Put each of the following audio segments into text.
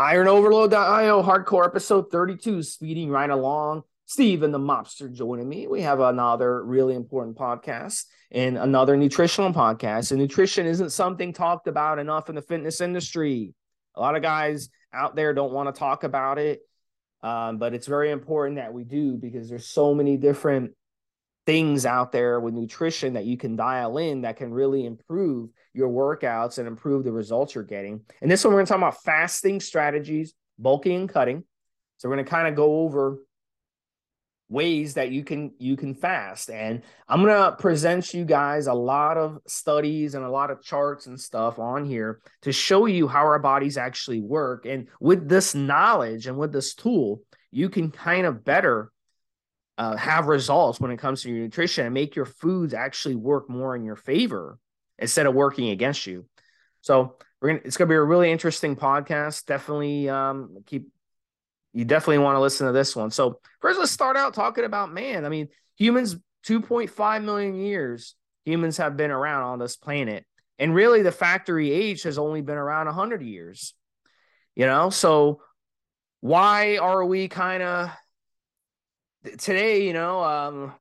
IronOverload.io hardcore episode 32, speeding right along. Steve and the mobster joining me. We have another really important podcast and another nutritional podcast. And nutrition isn't something talked about enough in the fitness industry. A lot of guys out there don't want to talk about it, um, but it's very important that we do because there's so many different things out there with nutrition that you can dial in that can really improve your workouts and improve the results you're getting. And this one, we're going to talk about fasting strategies, bulking and cutting. So we're going to kind of go over ways that you can you can fast and i'm going to present you guys a lot of studies and a lot of charts and stuff on here to show you how our bodies actually work and with this knowledge and with this tool you can kind of better uh, have results when it comes to your nutrition and make your foods actually work more in your favor instead of working against you. So we're gonna it's gonna be a really interesting podcast. Definitely um keep you definitely want to listen to this one. So first let's start out talking about man. I mean, humans 2.5 million years humans have been around on this planet. And really the factory age has only been around 100 years. You know, so why are we kind of today, you know, um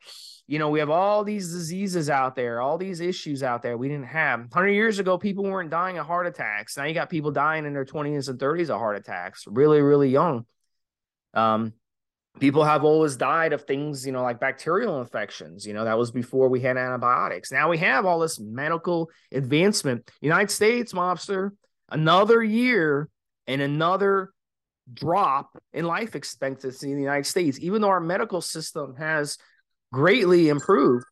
you know, we have all these diseases out there, all these issues out there we didn't have. 100 years ago, people weren't dying of heart attacks. Now you got people dying in their 20s and 30s of heart attacks, really, really young. Um, people have always died of things, you know, like bacterial infections. You know, that was before we had antibiotics. Now we have all this medical advancement. United States, mobster, another year and another drop in life expectancy in the United States, even though our medical system has greatly improved.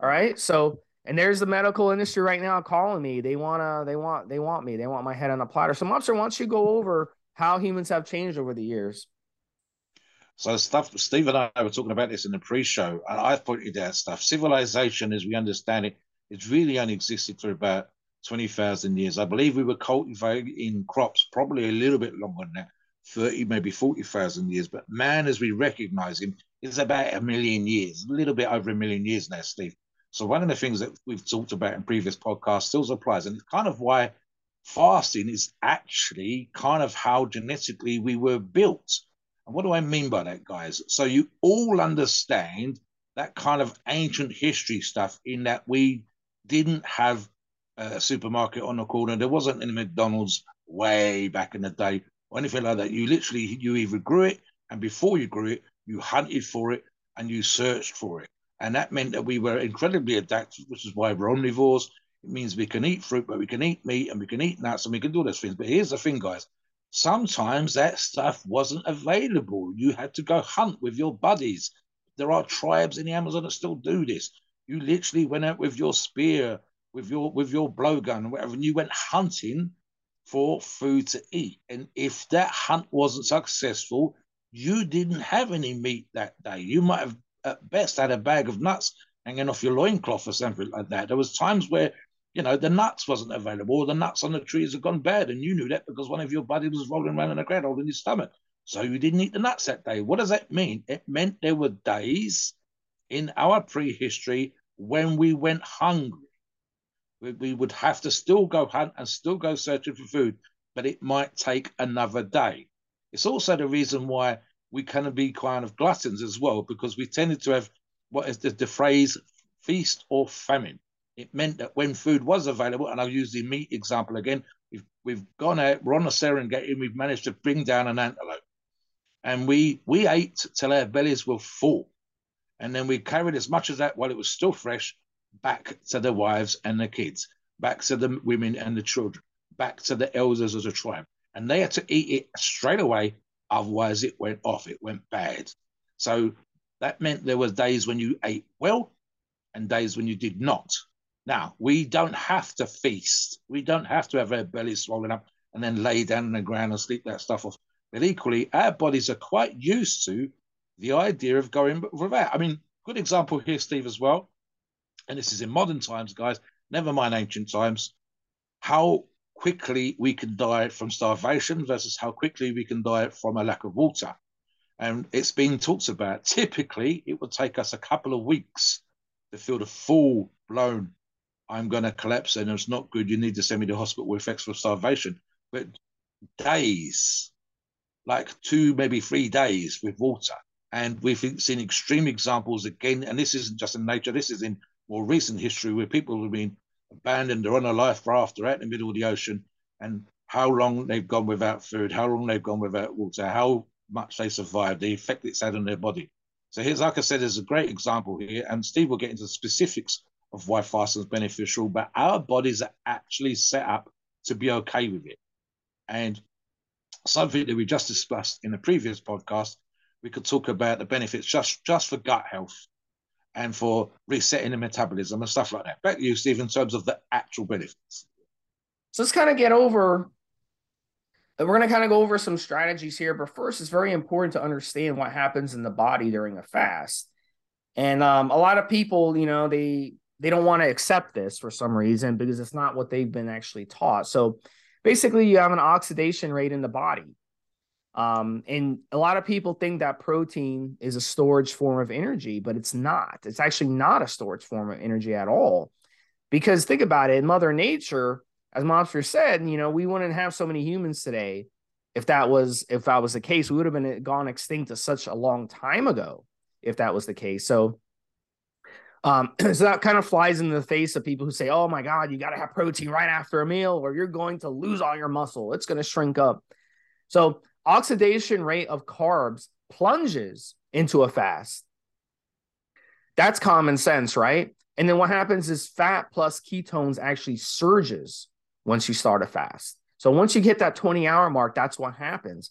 All right. So, and there's the medical industry right now calling me. They wanna, they want, they want me. They want my head on a platter. So, Mobster, why don't you go over how humans have changed over the years? So, stuff. Steve and I were talking about this in the pre-show, and I pointed out stuff. Civilization, as we understand it, it's really only existed for about twenty thousand years. I believe we were cultivating crops probably a little bit longer than that. 30, maybe 40,000 years. But man, as we recognize him, is about a million years, a little bit over a million years now, Steve. So one of the things that we've talked about in previous podcasts still applies. And it's kind of why fasting is actually kind of how genetically we were built. And what do I mean by that, guys? So you all understand that kind of ancient history stuff in that we didn't have a supermarket on the corner. There wasn't any McDonald's way back in the day or anything like that. You literally you either grew it, and before you grew it, you hunted for it and you searched for it. And that meant that we were incredibly adaptive, which is why we're omnivores. It means we can eat fruit, but we can eat meat and we can eat nuts and we can do all those things. But here's the thing, guys. Sometimes that stuff wasn't available. You had to go hunt with your buddies. There are tribes in the Amazon that still do this. You literally went out with your spear, with your with your blowgun, whatever, and you went hunting for food to eat. And if that hunt wasn't successful, you didn't have any meat that day. You might have at best had a bag of nuts hanging off your loincloth or something like that. There was times where, you know, the nuts wasn't available the nuts on the trees had gone bad. And you knew that because one of your buddies was rolling around in the ground holding his stomach. So you didn't eat the nuts that day. What does that mean? It meant there were days in our prehistory when we went hungry we, we would have to still go hunt and still go searching for food, but it might take another day. It's also the reason why we can be kind of gluttons as well, because we tended to have what is the, the phrase feast or famine. It meant that when food was available, and I'll use the meat example again, we've, we've gone out, we're on the Serengeti, and we've managed to bring down an antelope. And we we ate till our bellies were full. And then we carried as much of that while it was still fresh back to the wives and the kids, back to the women and the children, back to the elders as a tribe. And they had to eat it straight away, otherwise it went off, it went bad. So that meant there was days when you ate well and days when you did not. Now, we don't have to feast. We don't have to have our bellies swollen up and then lay down on the ground and sleep that stuff off. But equally, our bodies are quite used to the idea of going without. I mean, good example here, Steve, as well. And this is in modern times, guys, never mind ancient times, how quickly we can die from starvation versus how quickly we can die from a lack of water. And it's been talked about. Typically, it would take us a couple of weeks to feel the full blown, I'm going to collapse and it's not good. You need to send me to hospital with effects for starvation. But days, like two, maybe three days with water. And we've seen extreme examples again. And this isn't just in nature, this is in more recent history where people have been abandoned or on a life raft or out in the middle of the ocean and how long they've gone without food, how long they've gone without water, how much they survived, the effect it's had on their body. So here's, like I said, there's a great example here, and Steve will get into the specifics of why fasting is beneficial, but our bodies are actually set up to be okay with it. And something that we just discussed in a previous podcast, we could talk about the benefits just, just for gut health and for resetting the metabolism and stuff like that. Back to you, Steve, in terms of the actual benefits. So let's kind of get over we're going to kind of go over some strategies here, but first, it's very important to understand what happens in the body during a fast. And um, a lot of people, you know, they they don't want to accept this for some reason because it's not what they've been actually taught. So basically, you have an oxidation rate in the body. Um, and a lot of people think that protein is a storage form of energy, but it's not. It's actually not a storage form of energy at all. Because think about it, Mother Nature, as Mobster said, you know, we wouldn't have so many humans today if that was if that was the case. We would have been gone extinct to such a long time ago if that was the case. So um, so that kind of flies in the face of people who say, "Oh my God, you got to have protein right after a meal, or you're going to lose all your muscle. It's going to shrink up." So oxidation rate of carbs plunges into a fast. That's common sense, right? And then what happens is fat plus ketones actually surges once you start a fast. So once you hit that 20 hour mark, that's what happens.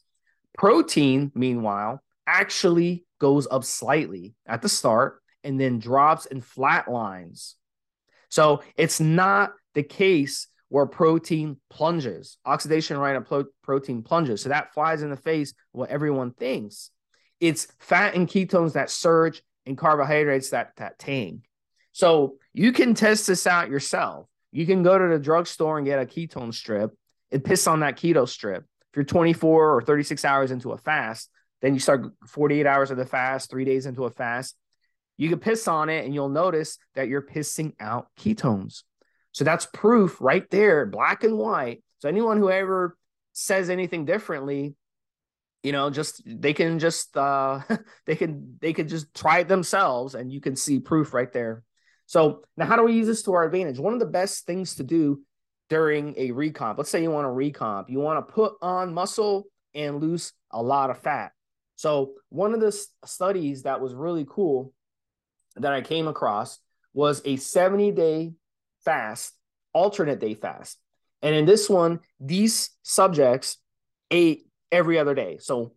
Protein, meanwhile, actually goes up slightly at the start and then drops and flat lines. So it's not the case where protein plunges, oxidation right of pro- protein plunges. So that flies in the face what everyone thinks. It's fat and ketones that surge and carbohydrates that that tang. So you can test this out yourself. You can go to the drugstore and get a ketone strip and piss on that keto strip. If you're 24 or 36 hours into a fast, then you start 48 hours of the fast, three days into a fast, you can piss on it and you'll notice that you're pissing out ketones. So that's proof right there, black and white. So anyone who ever says anything differently, you know, just they can just uh they can they can just try it themselves and you can see proof right there. So now, how do we use this to our advantage? One of the best things to do during a recomp, let's say you want to recomp, you want to put on muscle and lose a lot of fat. So one of the studies that was really cool that I came across was a 70 day fast, alternate day fast. And in this one, these subjects ate every other day. So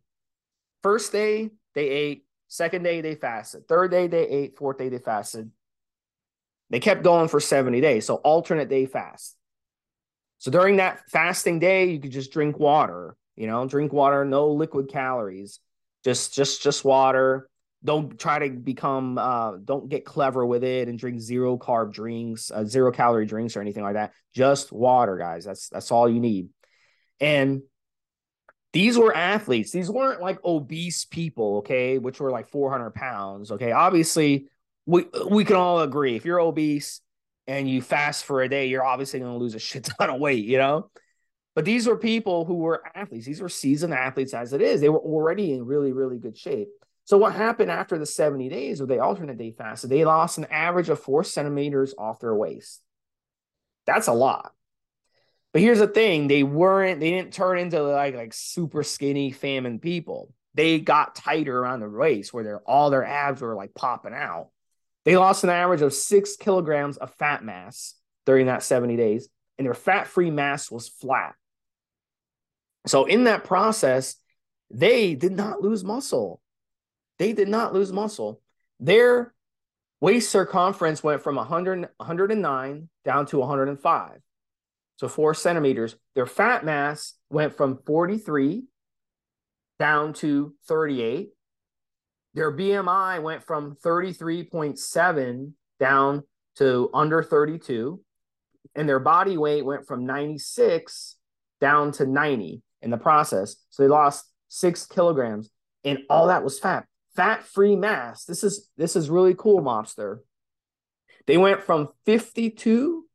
first day they ate, second day they fasted, third day they ate, fourth day they fasted, they kept going for 70 days. So alternate day fast. So during that fasting day, you could just drink water, you know, drink water, no liquid calories, just just just water. Don't try to become uh don't get clever with it and drink zero carb drinks, uh, zero calorie drinks or anything like that. Just water, guys. That's that's all you need. And these were athletes. These weren't like obese people, okay, which were like 400 pounds. Okay. Obviously, we we can all agree if you're obese and you fast for a day, you're obviously going to lose a shit ton of weight, you know. But these were people who were athletes. These were seasoned athletes as it is. They were already in really, really good shape. So what happened after the 70 days of the alternate day fast? They lost an average of four centimeters off their waist. That's a lot. But here's the thing: they weren't, they didn't turn into like like super skinny famine people. They got tighter around the waist where their all their abs were like popping out. They lost an average of six kilograms of fat mass during that 70 days, and their fat free mass was flat. So, in that process, they did not lose muscle. They did not lose muscle. Their Waist circumference went from 100, 109 down to 105. So four centimeters. Their fat mass went from 43 down to 38. Their BMI went from 33.7 down to under 32. And their body weight went from 96 down to 90 in the process. So they lost six kilograms. And all that was fat. Fat free mass. This is this is really cool, mobster. They went from 52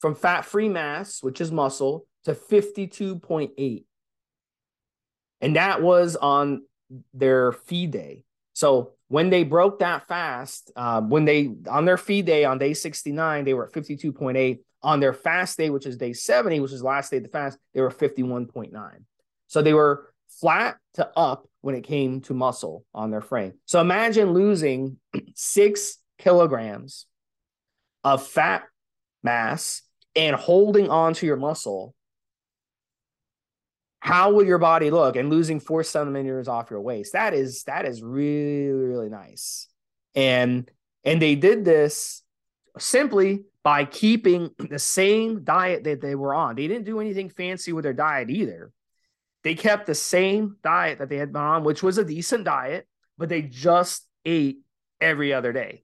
from fat free mass, which is muscle, to 52.8. And that was on their feed day. So when they broke that fast, uh, when they on their feed day on day 69, they were at 52.8. On their fast day, which is day 70, which is last day of the fast, they were 51.9. So they were flat to up when it came to muscle on their frame. So imagine losing six kilograms of fat mass and holding on to your muscle. How will your body look? And losing four centimeters off your waist. That is that is really really nice. And and they did this simply by keeping the same diet that they were on. They didn't do anything fancy with their diet either they kept the same diet that they had been on which was a decent diet but they just ate every other day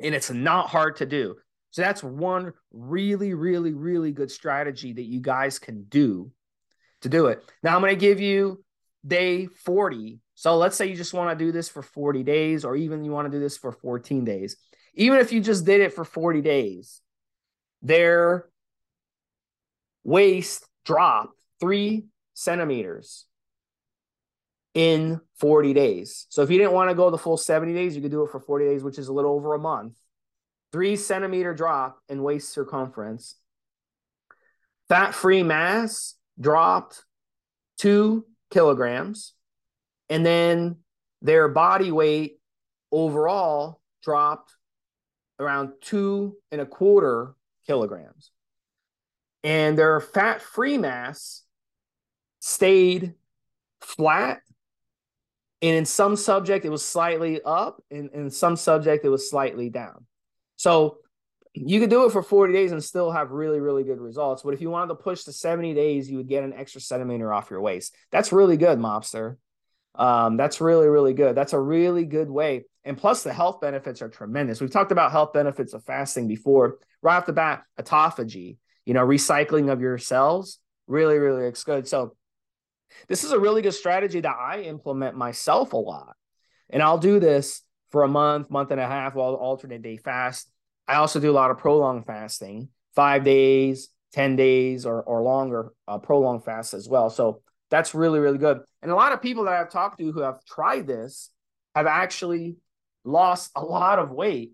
and it's not hard to do so that's one really really really good strategy that you guys can do to do it. Now I'm going to give you day 40. So let's say you just want to do this for 40 days, or even you want to do this for 14 days. Even if you just did it for 40 days, their waist dropped three centimeters in 40 days. So if you didn't want to go the full 70 days, you could do it for 40 days, which is a little over a month. Three centimeter drop in waist circumference. Fat free mass dropped two kilograms, and then their body weight overall dropped around two and a quarter kilograms. And their fat free mass stayed flat. And in some subject, it was slightly up, and in some subject, it was slightly down. So you could do it for 40 days and still have really, really good results. But if you wanted to push to 70 days, you would get an extra centimeter off your waist. That's really good, mobster. Um, that's really, really good. That's a really good way. And plus, the health benefits are tremendous. We've talked about health benefits of fasting before. Right off the bat, autophagy, you know, recycling of your cells, really, really looks good. So, this is a really good strategy that I implement myself a lot. And I'll do this for a month, month and a half while alternate day fast I also do a lot of prolonged fasting, five days, 10 days, or, or longer uh, prolonged fasts as well. So that's really, really good. And a lot of people that I've talked to who have tried this have actually lost a lot of weight.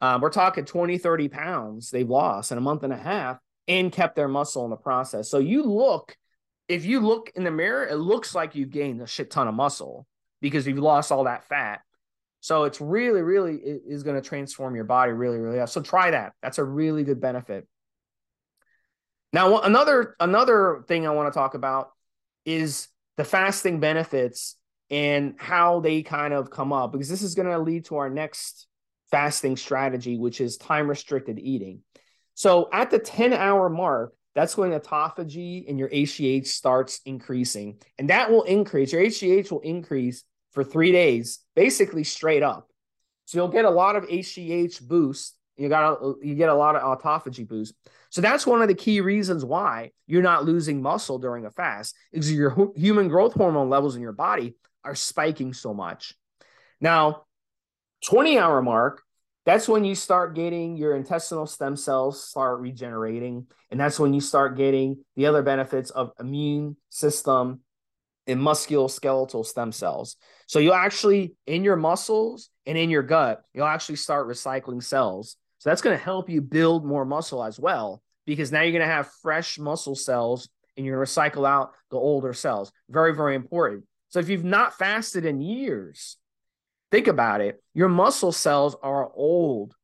Um, we're talking 20, 30 pounds they've lost in a month and a half and kept their muscle in the process. So you look, if you look in the mirror, it looks like you've gained a shit ton of muscle because you've lost all that fat. So it's really, really it is going to transform your body really, really. Well. So try that. That's a really good benefit. Now, another another thing I want to talk about is the fasting benefits and how they kind of come up because this is going to lead to our next fasting strategy, which is time restricted eating. So at the 10 hour mark, that's when autophagy and your HGH starts increasing. And that will increase, your HGH will increase for three days, basically straight up. So you'll get a lot of HGH boost. You got you get a lot of autophagy boost. So that's one of the key reasons why you're not losing muscle during a fast, is your human growth hormone levels in your body are spiking so much. Now, 20 hour mark, that's when you start getting your intestinal stem cells start regenerating. And that's when you start getting the other benefits of immune system and musculoskeletal stem cells. So you'll actually, in your muscles and in your gut, you'll actually start recycling cells. So that's going to help you build more muscle as well, because now you're going to have fresh muscle cells and you're going to recycle out the older cells. Very, very important. So if you've not fasted in years, think about it. Your muscle cells are old.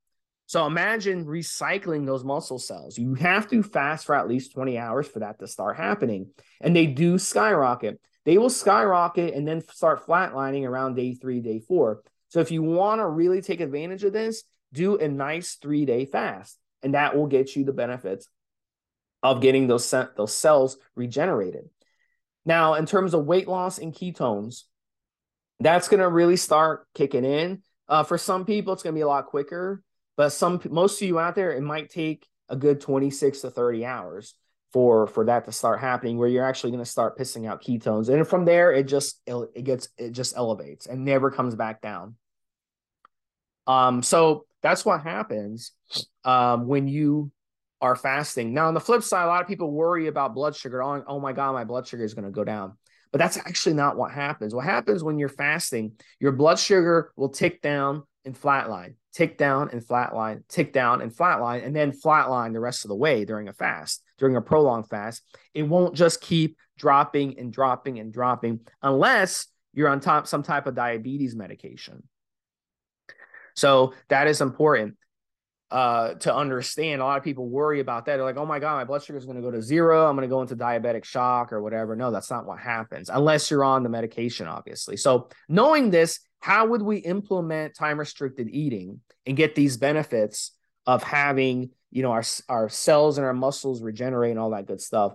So imagine recycling those muscle cells. You have to fast for at least 20 hours for that to start happening. And they do skyrocket they will skyrocket and then start flatlining around day three, day four. So if you want to really take advantage of this, do a nice three day fast, and that will get you the benefits of getting those those cells regenerated. Now, in terms of weight loss and ketones, that's going to really start kicking in. Uh, for some people, it's going to be a lot quicker, but some most of you out there, it might take a good 26 to 30 hours for for that to start happening where you're actually going to start pissing out ketones. And from there it just it gets it just elevates and never comes back down. Um so that's what happens um when you are fasting. Now on the flip side a lot of people worry about blood sugar. Oh, oh my god my blood sugar is going to go down but that's actually not what happens what happens when you're fasting your blood sugar will tick down and flatline tick down and flatline, tick down and flatline, and then flatline the rest of the way during a fast, during a prolonged fast. It won't just keep dropping and dropping and dropping unless you're on top some type of diabetes medication. So that is important uh, to understand. A lot of people worry about that. They're like, oh my God, my blood sugar is going to go to zero. I'm going to go into diabetic shock or whatever. No, that's not what happens unless you're on the medication, obviously. So knowing this how would we implement time restricted eating and get these benefits of having you know our, our cells and our muscles regenerate and all that good stuff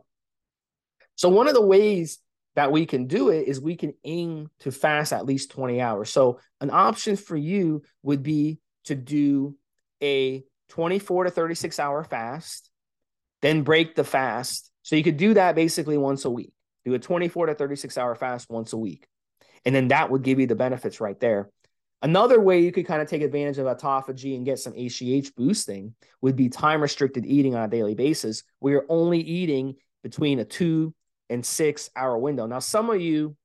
so one of the ways that we can do it is we can aim to fast at least 20 hours so an option for you would be to do a 24 to 36 hour fast then break the fast so you could do that basically once a week do a 24 to 36 hour fast once a week and then that would give you the benefits right there. Another way you could kind of take advantage of autophagy and get some HGH boosting would be time restricted eating on a daily basis, where you're only eating between a two and six hour window. Now, some of you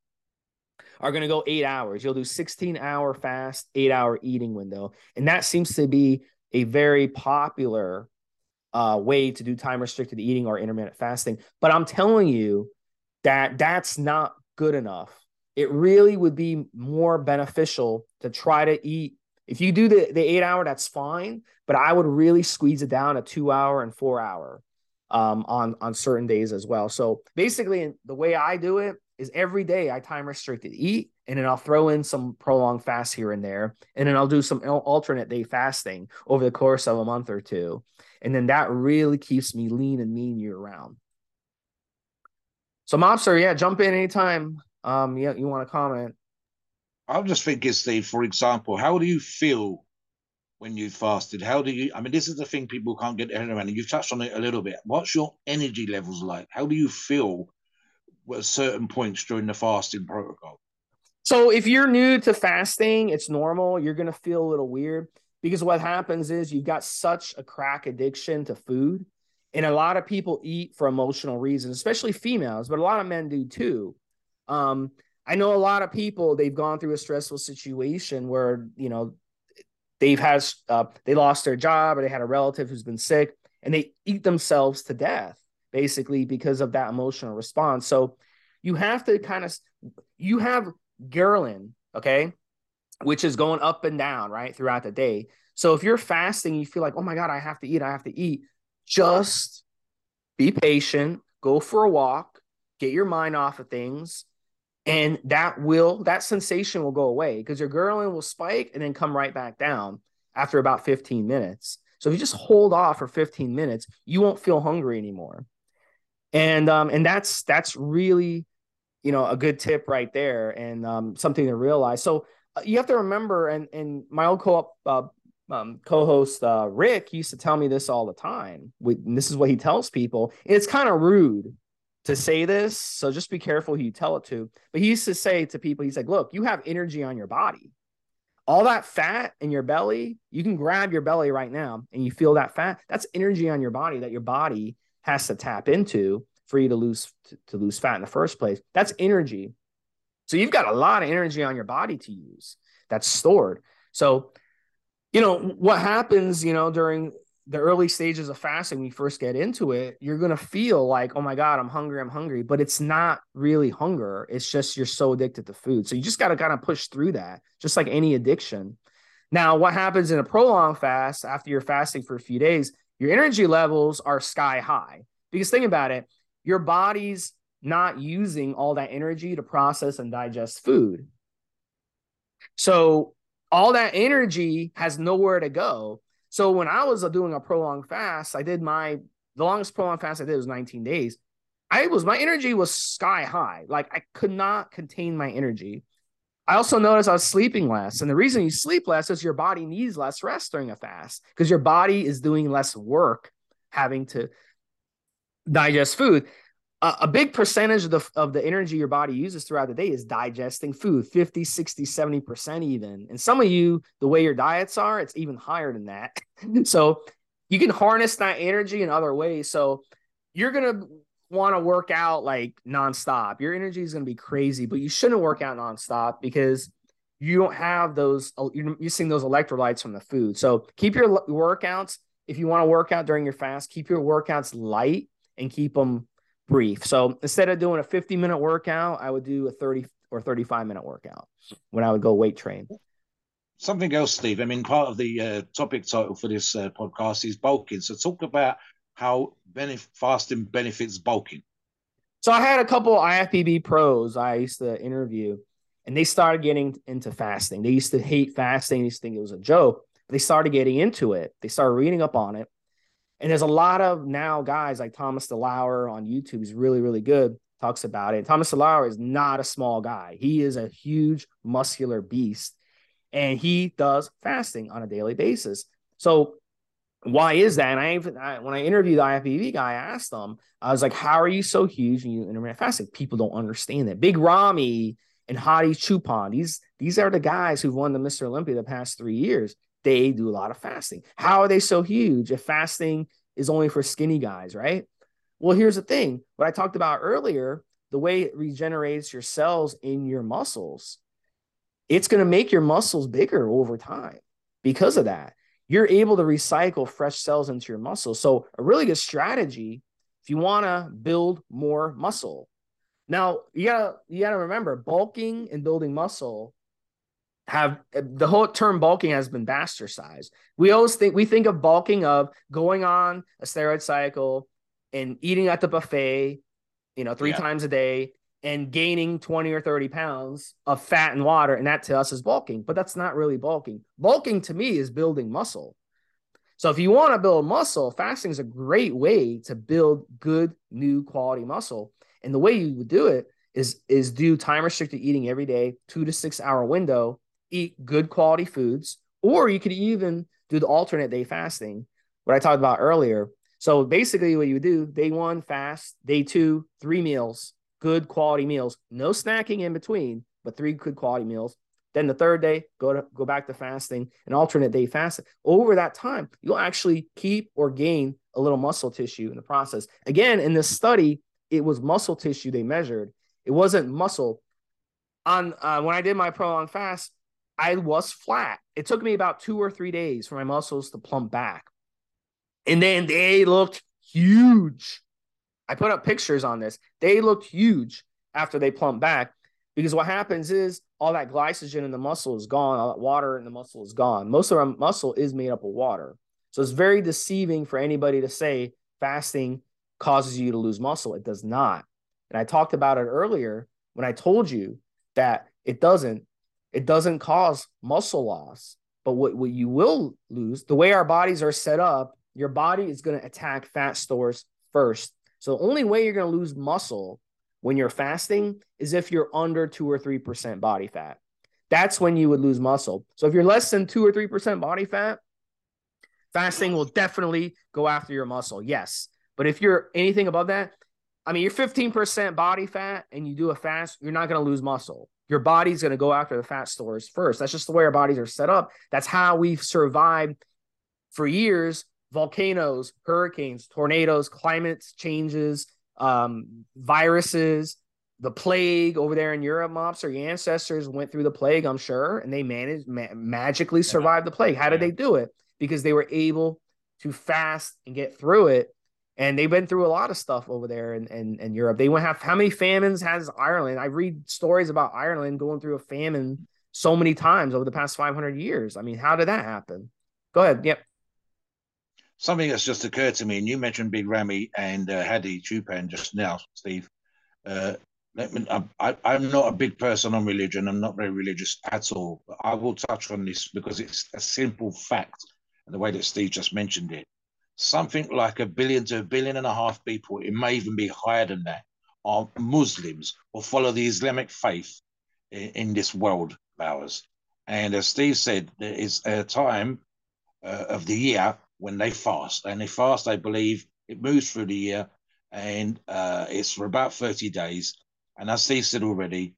are going to go eight hours. You'll do 16 hour fast, eight hour eating window. And that seems to be a very popular uh, way to do time restricted eating or intermittent fasting. But I'm telling you that that's not good enough it really would be more beneficial to try to eat. If you do the, the eight hour, that's fine, but I would really squeeze it down a two hour and four hour um, on, on certain days as well. So basically, the way I do it is every day I time restricted eat, and then I'll throw in some prolonged fast here and there, and then I'll do some alternate day fasting over the course of a month or two. And then that really keeps me lean and mean year round. So, Mobster, yeah, jump in anytime. Um, yeah, you want to comment? I'm just thinking, Steve. For example, how do you feel when you fasted? How do you? I mean, this is the thing people can't get their head around, and you've touched on it a little bit. What's your energy levels like? How do you feel at certain points during the fasting protocol? So, if you're new to fasting, it's normal. You're gonna feel a little weird because what happens is you've got such a crack addiction to food, and a lot of people eat for emotional reasons, especially females, but a lot of men do too. Um, I know a lot of people they've gone through a stressful situation where you know they've had uh, they lost their job or they had a relative who's been sick and they eat themselves to death basically because of that emotional response. So you have to kind of you have ghrelin, okay, which is going up and down right throughout the day. So if you're fasting, you feel like, oh my god, I have to eat, I have to eat. Just be patient, go for a walk, get your mind off of things, and that will that sensation will go away because your ghrelin will spike and then come right back down after about 15 minutes so if you just hold off for 15 minutes you won't feel hungry anymore and um and that's that's really you know a good tip right there and um something to realize so uh, you have to remember and and my old co uh, um, co-host uh, Rick used to tell me this all the time. We, this is what he tells people. And it's kind of rude to say this, so just be careful who you tell it to. But he used to say to people, he's like, look, you have energy on your body. All that fat in your belly, you can grab your belly right now and you feel that fat. That's energy on your body that your body has to tap into for you to lose to, lose fat in the first place. That's energy. So you've got a lot of energy on your body to use that's stored. So, you know, what happens, you know, during the early stages of fasting, when you first get into it, you're going to feel like, oh my God, I'm hungry, I'm hungry. But it's not really hunger. It's just you're so addicted to food. So you just got to kind of push through that, just like any addiction. Now, what happens in a prolonged fast after you're fasting for a few days, your energy levels are sky high. Because think about it, your body's not using all that energy to process and digest food. So all that energy has nowhere to go. So when I was doing a prolonged fast, I did my the longest prolonged fast I did was 19 days. I was my energy was sky high. Like I could not contain my energy. I also noticed I was sleeping less. And the reason you sleep less is your body needs less rest during a fast because your body is doing less work having to digest food. Uh, a big percentage of the, of the energy your body uses throughout the day is digesting food 50, 60, 70% even. And some of you, the way your diets are, it's even higher than that. so you can harness that energy in other ways. So you're going to want to work out like nonstop. Your energy is going to be crazy, but you shouldn't work out nonstop because you don't have those, you're missing those electrolytes from the food. So keep your workouts. If you want to work out during your fast, keep your workouts light and keep them brief. So instead of doing a 50 minute workout, I would do a 30 or 35 minute workout when I would go weight train. Something else, Steve. I mean, part of the uh, topic title for this uh, podcast is bulking. So talk about how benef- fasting benefits bulking. So I had a couple IFBB pros I used to interview, and they started getting into fasting. They used to hate fasting. They used to think it was a joke. But they started getting into it. They started reading up on it. And there's a lot of now guys like Thomas DeLauer on YouTube. He's really, really good. Talks about it. Thomas DeLauer is not a small guy. He is a huge muscular beast. And he does fasting on a daily basis. So why is that? And I, even, I, when I interviewed the IFBB guy, I asked him, I was like, "How are you so huge and you intermittent fasting?" People don't understand that. Big Ramy and Hadi Choopan, these these are the guys who've won the Mr. Olympia the past three years. They do a lot of fasting. How are they so huge if fasting is only for skinny guys, right? Well, here's the thing: what I talked about earlier, the way it regenerates your cells in your muscles, it's going to make your muscles bigger over time because of that you're able to recycle fresh cells into your muscle. So, a really good strategy if you want to build more muscle. Now, you gotta you gotta remember bulking and building muscle have the whole term bulking has been bastardized. We always think we think of bulking of going on a steroid cycle and eating at the buffet, you know, three yeah. times a day and gaining 20 or 30 pounds of fat and water. And that to us is bulking, but that's not really bulking. Bulking to me is building muscle. So if you want to build muscle, fasting is a great way to build good, new quality muscle. And the way you would do it is, is do time restricted eating every day, two to six hour window, eat good quality foods, or you could even do the alternate day fasting, what I talked about earlier. So basically, what you would do day one, fast, day two, three meals, good quality meals, no snacking in between, but three good quality meals. Then the third day, go to go back to fasting, an alternate day fasting. Over that time, you'll actually keep or gain a little muscle tissue in the process. Again, in this study, it was muscle tissue they measured. It wasn't muscle. On uh, when I did my prolonged fast, I was flat. It took me about two or three days for my muscles to plump back, and then they looked huge. I put up pictures on this. They looked huge after they plump back because what happens is all that glycogen in the muscle is gone, all that water in the muscle is gone. Most of our muscle is made up of water. So it's very deceiving for anybody to say fasting causes you to lose muscle. It does not. And I talked about it earlier when I told you that it doesn't. It doesn't cause muscle loss. But what, what you will lose, the way our bodies are set up, your body is going to attack fat stores first so the only way you're going to lose muscle when you're fasting is if you're under two or 3% body fat. That's when you would lose muscle. So if you're less than two or 3% body fat, fasting will definitely go after your muscle. Yes. But if you're anything above that, I mean, you're 15% body fat and you do a fast, you're not going to lose muscle. Your body's going to go after the fat stores first. That's just the way our bodies are set up. That's how we've survived for years volcanoes, hurricanes, tornadoes, climate changes, um, viruses, the plague over there in Europe, mops, or your ancestors went through the plague, I'm sure, and they managed ma- magically survived the plague. How did they do it? Because they were able to fast and get through it. And they've been through a lot of stuff over there in, in, in Europe. They went have how many famines has Ireland? I read stories about Ireland going through a famine so many times over the past 500 years. I mean, how did that happen? Go ahead. Yep something that's just occurred to me, and you mentioned Big Ramy and uh, Hadi Choopan just now, Steve. Uh, I, I'm not a big person on religion. I'm not very religious at all. But I will touch on this because it's a simple fact, and the way that Steve just mentioned it. Something like a billion to a billion and a half people, it may even be higher than that, are Muslims or follow the Islamic faith in, in this world ours. And as Steve said, there is a time uh, of the year when they fast, and they fast. I believe it moves through the year, and uh, it's for about thirty days and as Steve said already,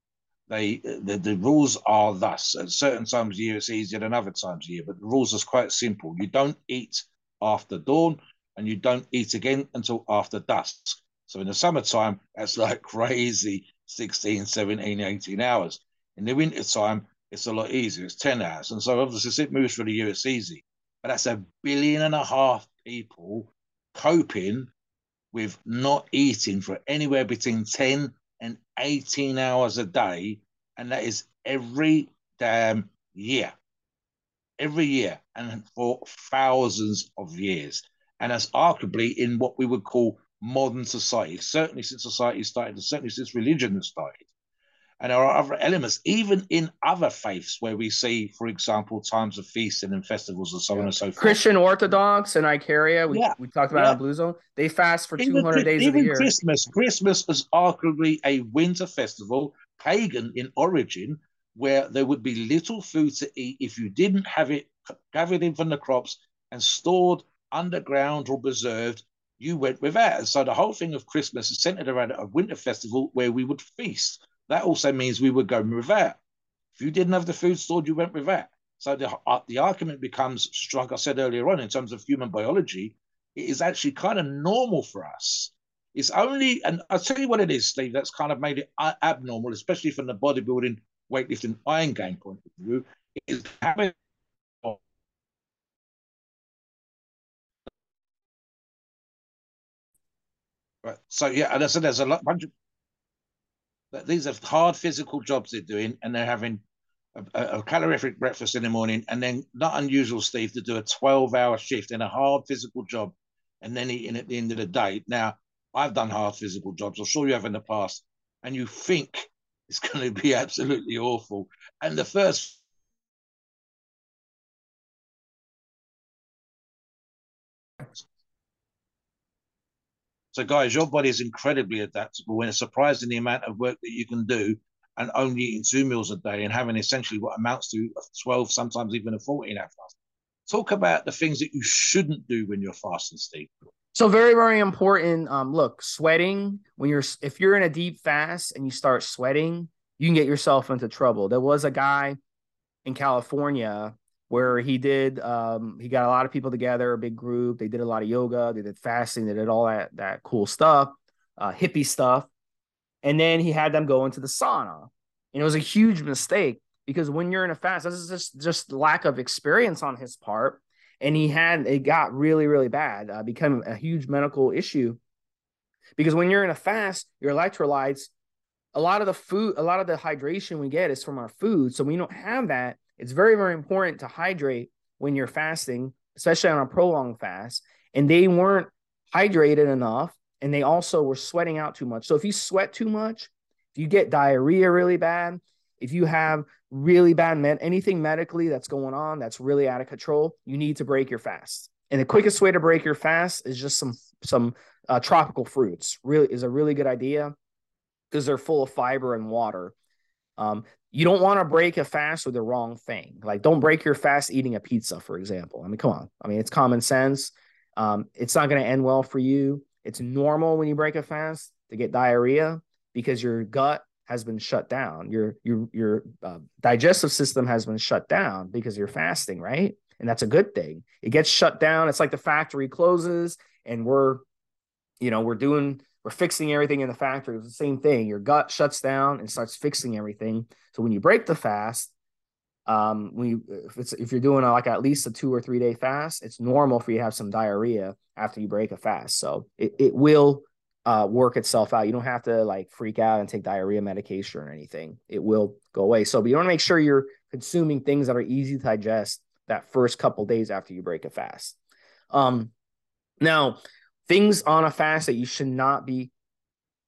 they the, the rules are thus. At certain times of year, it's easier than other times of year, but the rules are quite simple. You don't eat after dawn, and you don't eat again until after dusk. So in the summertime, that's like crazy 16, 17, 18 hours. In the wintertime, it's a lot easier. It's 10 hours. And so obviously, as it moves through the year, it's easy. But that's a billion and a half people coping with not eating for anywhere between 10 and 18 hours a day, and that is every damn year. Every year, and for thousands of years. And that's arguably in what we would call modern society, certainly since society started, certainly since religion has started. And there are other elements, even in other faiths, where we see, for example, times of feasting and festivals and so yeah. on and so forth. Christian Orthodox and Icaria, we, yeah. we talked about yeah. Blue Zone, they fast for even, 200 days of the year. Christmas, Christmas is arguably a winter festival, pagan in origin, where there would be little food to eat if you didn't have it gathered in from the crops and stored underground or preserved. You went without. So the whole thing of Christmas is centered around a winter festival where we would feast that also means we would go that. If you didn't have the food stored, you went that. So the, uh, the argument becomes strong. I said earlier on, in terms of human biology, it is actually kind of normal for us. It's only, and I'll tell you what it is, Steve, that's kind of made it abnormal, especially from the bodybuilding, weightlifting, iron gain point of view, is having Right. So yeah, and I said there's a lot, bunch of these are hard physical jobs they're doing, and they're having a, a, calorific breakfast in the morning, and then not unusual, Steve, to do a 12 hour shift in a hard physical job and then eating at the end of the day. Now, I've done hard physical jobs, I'm sure you have in the past, and you think it's going to be absolutely awful. And the first So, guys, your body is incredibly adaptable when it's surprising the amount of work that you can do and only eating two meals a day and having essentially what amounts to 12, sometimes even a 14 hour fast. Talk about the things that you shouldn't do when you're fasting, Steve. So very, very important. Um, look, sweating when you're if you're in a deep fast and you start sweating, you can get yourself into trouble. There was a guy in California where he did um, he got a lot of people together, a big group. They did a lot of yoga, they did fasting, they did all that that cool stuff, uh, hippie stuff, and then he had them go into the sauna, and it was a huge mistake because when you're in a fast, this is just just lack of experience on his part, and he had it got really really bad, uh, become a huge medical issue. Because when you're in a fast, your electrolytes, a lot of the food, a lot of the hydration we get is from our food, so we don't have that it's very, very important to hydrate when you're fasting, especially on a prolonged fast. And they weren't hydrated enough. And they also were sweating out too much. So if you sweat too much, if you get diarrhea really bad, if you have really bad med- anything medically that's going on that's really out of control, you need to break your fast. And the quickest way to break your fast is just some some uh, tropical fruits. Really is a really good idea because they're full of fiber and water. Um, you don't want to break a fast with the wrong thing. Like, don't break your fast eating a pizza, for example. I mean, come on. I mean, it's common sense. Um, it's not going to end well for you. It's normal when you break a fast to get diarrhea because your gut has been shut down. Your your your uh, digestive system has been shut down because you're fasting, right? And that's a good thing. It gets shut down. It's like the factory closes, and we're, you know, we're doing we're fixing everything in the factory. It's the same thing. Your gut shuts down and starts fixing everything. So when you break the fast, um, when you if if you're doing a, like at least a two or three day fast, it's normal for you to have some diarrhea after you break a fast. So it, it will uh, work itself out. You don't have to like freak out and take diarrhea medication or anything. It will go away. So, but you want to make sure you're consuming things that are easy to digest that first couple days after you break a fast. Um, now, things on a fast that you should not be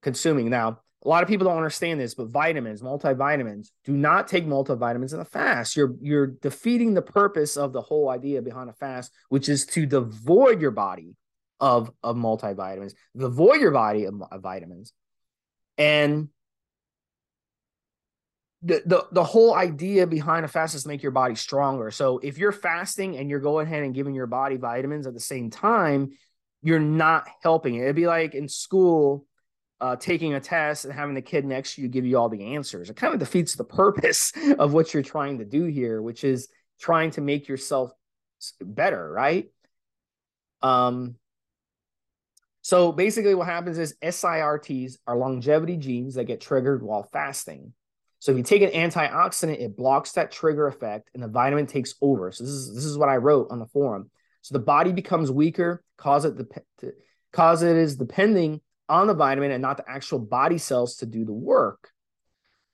consuming. Now, a lot of people don't understand this, but vitamins, multivitamins, do not take multivitamins in a fast. You're you're defeating the purpose of the whole idea behind a fast, which is to devoid your body of of multivitamins, devoid your body of, of vitamins, and the, the the whole idea behind a fast is to make your body stronger. So if you're fasting and you're going ahead and giving your body vitamins at the same time, you're not helping it. It'd be like in school uh, taking a test and having the kid next to you give you all the answers. It kind of defeats the purpose of what you're trying to do here, which is trying to make yourself better, right? Um, so basically, what happens is SIRTs are longevity genes that get triggered while fasting. So if you take an antioxidant, it blocks that trigger effect, and the vitamin takes over. So this is this is what I wrote on the forum. So the body becomes weaker, cause it the cause it is depending on the vitamin and not the actual body cells to do the work.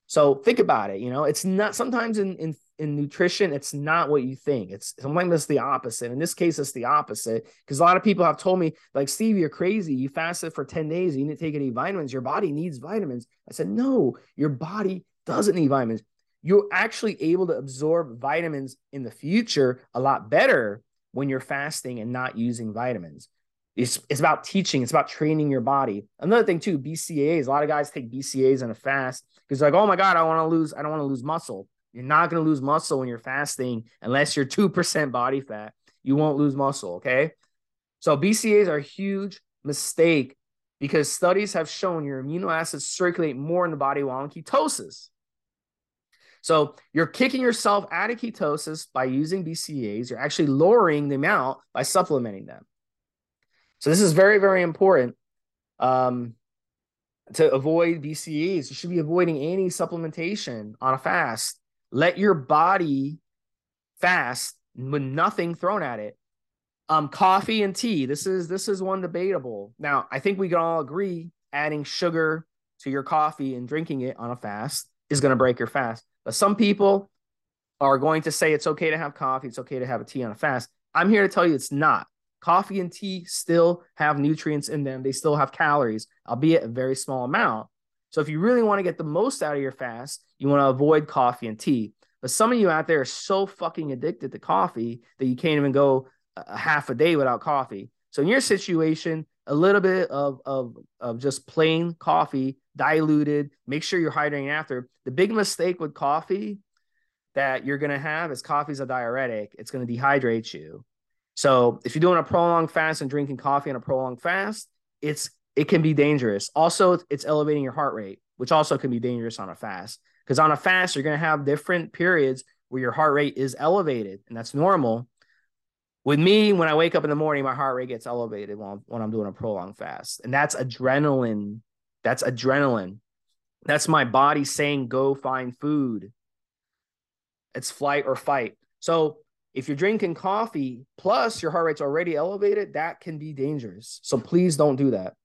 So think about it. You know, it's not sometimes in in in nutrition, it's not what you think. It's sometimes it's the opposite. In this case, it's the opposite because a lot of people have told me, like, Steve, you're crazy. You fasted for 10 days, you didn't take any vitamins. Your body needs vitamins. I said, no, your body doesn't need vitamins. You're actually able to absorb vitamins in the future a lot better when you're fasting and not using vitamins. It's, it's about teaching, it's about training your body. Another thing, too, BCAAs. A lot of guys take BCAAs in a fast because, like, oh my God, I want to lose, I don't want to lose muscle. You're not going to lose muscle when you're fasting unless you're 2% body fat. You won't lose muscle. Okay. So BCAAs are a huge mistake because studies have shown your amino acids circulate more in the body while in ketosis. So you're kicking yourself out of ketosis by using BCAAs. You're actually lowering the amount by supplementing them. So this is very, very important um, to avoid BCAAs. You should be avoiding any supplementation on a fast. Let your body fast with nothing thrown at it. Um, coffee and tea. This is this is one debatable. Now, I think we can all agree adding sugar to your coffee and drinking it on a fast is going to break your fast. But some people are going to say it's okay to have coffee, it's okay to have a tea on a fast. I'm here to tell you it's not. Coffee and tea still have nutrients in them, they still have calories, albeit a very small amount. So if you really want to get the most out of your fast, you want to avoid coffee and tea. But some of you out there are so fucking addicted to coffee that you can't even go a half a day without coffee. So in your situation, a little bit of, of, of just plain coffee, diluted, make sure you're hydrating after. The big mistake with coffee that you're going to have is coffee is a diuretic. It's going to dehydrate you. So if you're doing a prolonged fast and drinking coffee on a prolonged fast, it's it can be dangerous. Also, it's elevating your heart rate, which also can be dangerous on a fast. Because on a fast, you're going to have different periods where your heart rate is elevated, and that's normal. With me, when I wake up in the morning, my heart rate gets elevated when when I'm doing a prolonged fast. And that's adrenaline. That's adrenaline. That's my body saying, go find food. It's flight or fight. So if you're drinking coffee plus your heart rate's already elevated, that can be dangerous. So please don't do that.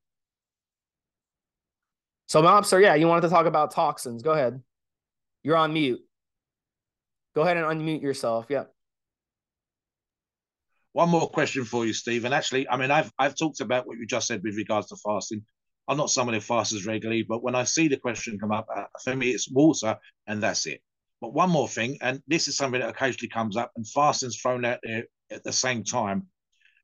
So, Mobster, yeah, you wanted to talk about toxins. Go ahead. You're on mute. Go ahead and unmute yourself. Yep. One more question for you, Steve. And actually, I mean, I've I've talked about what you just said with regards to fasting. I'm not someone who fasts regularly, but when I see the question come up, uh, for me, it's water, and that's it. But one more thing, and this is something that occasionally comes up, and fasting's thrown out there at the same time,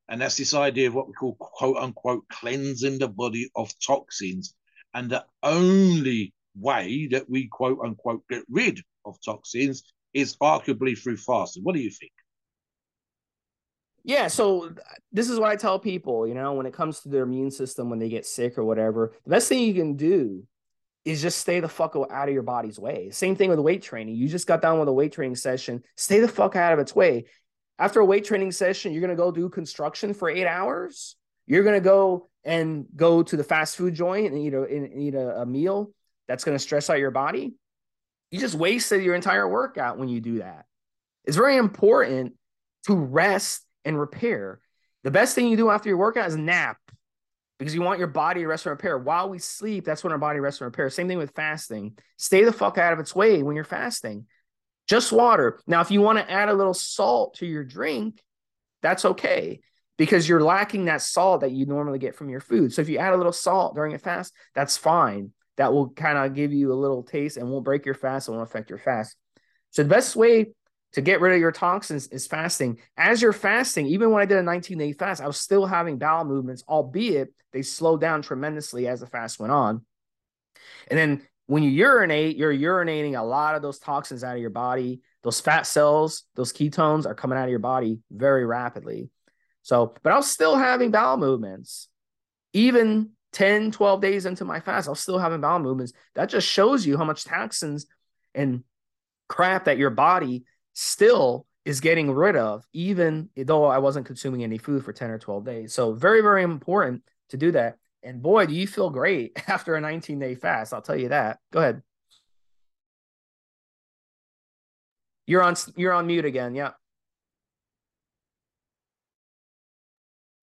and that's this idea of what we call quote unquote cleansing the body of toxins. And the only way that we quote unquote get rid of toxins is arguably through fasting. What do you think? Yeah, so this is what I tell people, you know, when it comes to their immune system when they get sick or whatever, the best thing you can do is just stay the fuck out of your body's way. Same thing with weight training. You just got done with a weight training session, stay the fuck out of its way. After a weight training session, you're going to go do construction for 8 hours. You're going to go and go to the fast food joint and eat a, and eat a, a meal that's going to stress out your body. You just wasted your entire workout when you do that. It's very important to rest and repair. The best thing you do after your workout is nap because you want your body to rest and repair. While we sleep, that's when our body rests and repairs. Same thing with fasting. Stay the fuck out of its way when you're fasting. Just water. Now, if you want to add a little salt to your drink, that's okay because you're lacking that salt that you normally get from your food. So if you add a little salt during a fast, that's fine. that will kind of give you a little taste and won't break your fast and won't affect your fast. So the best way to get rid of your toxins is fasting. As you're fasting, even when I did a 19 day fast, I was still having bowel movements, albeit they slowed down tremendously as the fast went on. And then when you urinate, you're urinating a lot of those toxins out of your body. Those fat cells, those ketones are coming out of your body very rapidly. So, but I was still having bowel movements. Even 10, 12 days into my fast, I was still having bowel movements. That just shows you how much toxins and crap that your body still is getting rid of, even though I wasn't consuming any food for 10 or 12 days. So, very, very important to do that. And boy, do you feel great after a 19 day fast. I'll tell you that. Go ahead. You're on you're on mute again. Yeah.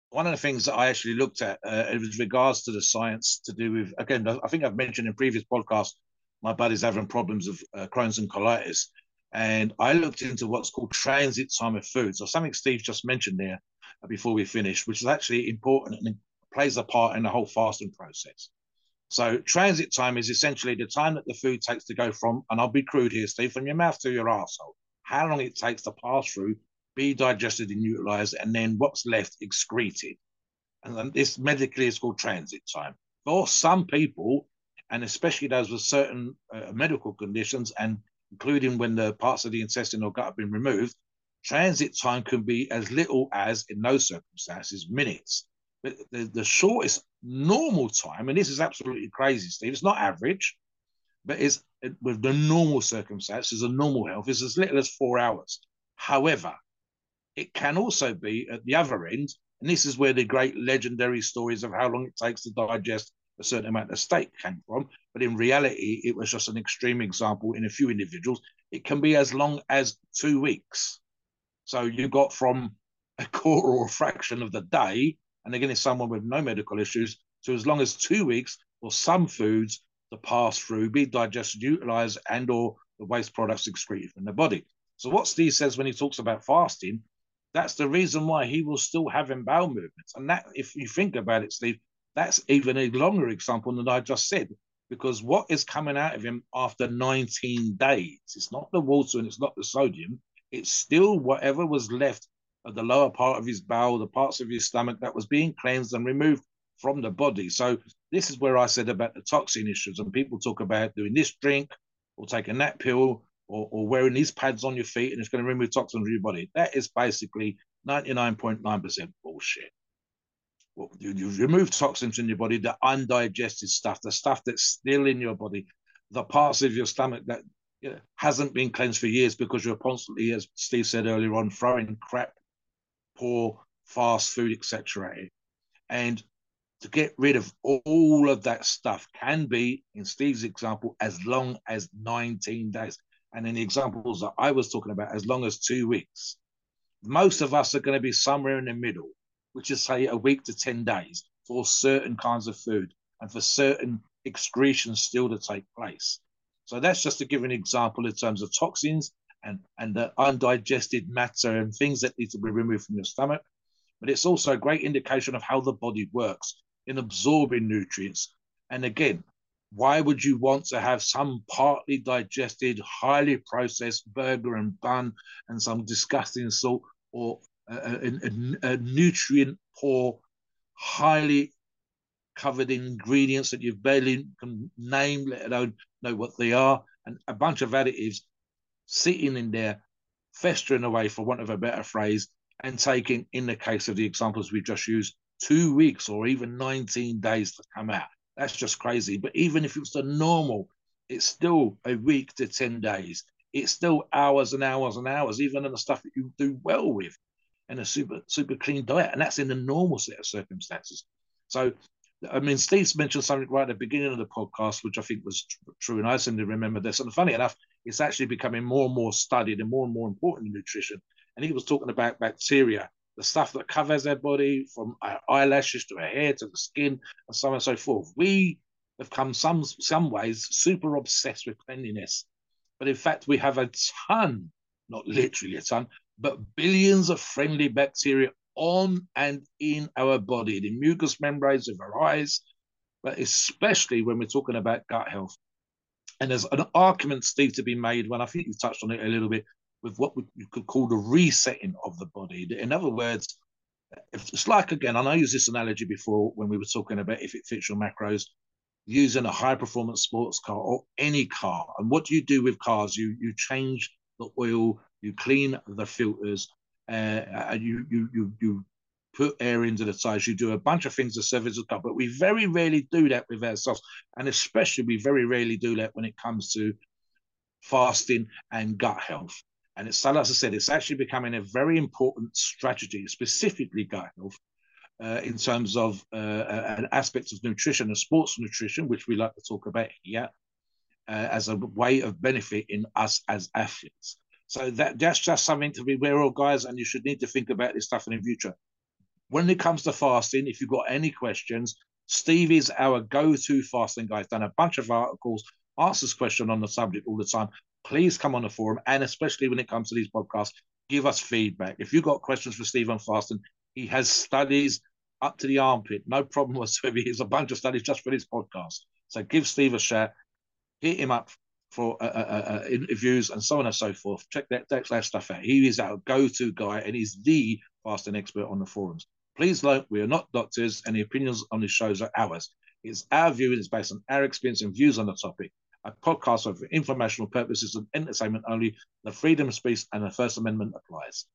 One of the things that I actually looked at uh, was regards to the science to do with again, I think I've mentioned in previous podcasts, my buddy's having problems of uh, Crohn's and colitis, and I looked into what's called transit time of food. So something Steve just mentioned there before we finished, which is actually important and plays a part in the whole fasting process. So transit time is essentially the time that the food takes to go from, and I'll be crude here, Steve, from your mouth to your asshole. How long it takes to pass through, be digested and utilized, and then what's left excreted. And this medically is called transit time. For some people, and especially those with certain uh, medical conditions, and including when the parts of the intestine or gut have been removed, transit time can be as little as, in those circumstances, minutes. But the, the shortest normal time, and this is absolutely crazy, Steve, it's not average, but it's with the normal circumstances and normal health is as little as four hours. However, it can also be at the other end, and this is where the great legendary stories of how long it takes to digest a certain amount of steak came from. But in reality, it was just an extreme example in a few individuals. It can be as long as two weeks. So you got from a quarter or a fraction of the day and again, it's someone with no medical issues, so as long as two weeks for some foods to pass through, be digested, utilized, and or the waste products excreted from the body. So what Steve says when he talks about fasting, that's the reason why he will still have bowel movements. And that, if you think about it, Steve, that's even a longer example than I just said, because what is coming out of him after 19 days? It's not the water and it's not the sodium. It's still whatever was left of the lower part of his bowel, the parts of his stomach that was being cleansed and removed from the body. So this is where I said about the toxin issues, and people talk about doing this drink or taking that pill or, or wearing these pads on your feet and it's going to remove toxins from your body. That is basically 99.9% bullshit. You, you remove toxins in your body, the undigested stuff, the stuff that's still in your body, the parts of your stomach that you know, hasn't been cleansed for years because you're constantly, as Steve said earlier on, throwing crap poor fast food, etc. And to get rid of all of that stuff can be, in Steve's example, as long as 19 days. And in the examples that I was talking about, as long as two weeks. Most of us are going to be somewhere in the middle, which is, say, a week to 10 days for certain kinds of food and for certain excretions still to take place. So that's just to give an example in terms of toxins and, and the undigested matter and things that need to be removed from your stomach. But it's also a great indication of how the body works in absorbing nutrients. And again, why would you want to have some partly digested, highly processed burger and bun and some disgusting salt or a, a, a nutrient poor, highly covered in ingredients that you barely can name, let alone know what they are, and a bunch of additives sitting in there, festering away, for want of a better phrase, and taking, in the case of the examples we've just used, two weeks or even 19 days to come out. That's just crazy. But even if it's the normal, it's still a week to 10 days. It's still hours and hours and hours, even in the stuff that you do well with in a super, super clean diet. And that's in the normal set of circumstances. So, I mean, Steve's mentioned something right at the beginning of the podcast, which I think was true. And I seem to remember this. And funny enough, it's actually becoming more and more studied and more and more important in nutrition. And he was talking about bacteria, the stuff that covers their body from our eyelashes to our hair to the skin and so on and so forth. We have come some some ways super obsessed with cleanliness. But in fact, we have a ton, not literally a ton, but billions of friendly bacteria on and in our body, the mucous membranes of our eyes, but especially when we're talking about gut health. And there's an argument, Steve, to be made when I think you touched on it a little bit with what we could call the resetting of the body. In other words, it's like again, and I used this analogy before when we were talking about if it fits your macros, using a high performance sports car or any car. And what do you do with cars? You you change the oil, you clean the filters, uh, and you you you you put air into the tires. You do a bunch of things to service the car, but we very rarely do that with ourselves, and especially we very rarely do that when it comes to fasting and gut health. And it's, as I said, it's actually becoming a very important strategy, specifically gut health, uh, in terms of uh, uh, aspects of nutrition and sports nutrition, which we like to talk about here, uh, as a way of benefiting us as athletes. So that that's just something to be aware of, guys, and you should need to think about this stuff in the future. When it comes to fasting, if you've got any questions, Steve is our go-to fasting guy. He's done a bunch of articles, answers questions on the subject all the time please come on the forum. And especially when it comes to these podcasts, give us feedback. If you've got questions for Stephen fasting, he has studies up to the armpit. No problem whatsoever. He has a bunch of studies just for this podcast. So give Steve a shout, hit him up for uh, uh, uh, uh interviews and so on and so forth. Check that, that stuff out. He is our go-to guy and he's the fasting expert on the forums. Please note, we are not doctors and the opinions on these shows are ours. It's our view it's based on our experience and views on the topic a podcast for informational purposes and entertainment only. The freedom of speech and the First Amendment applies.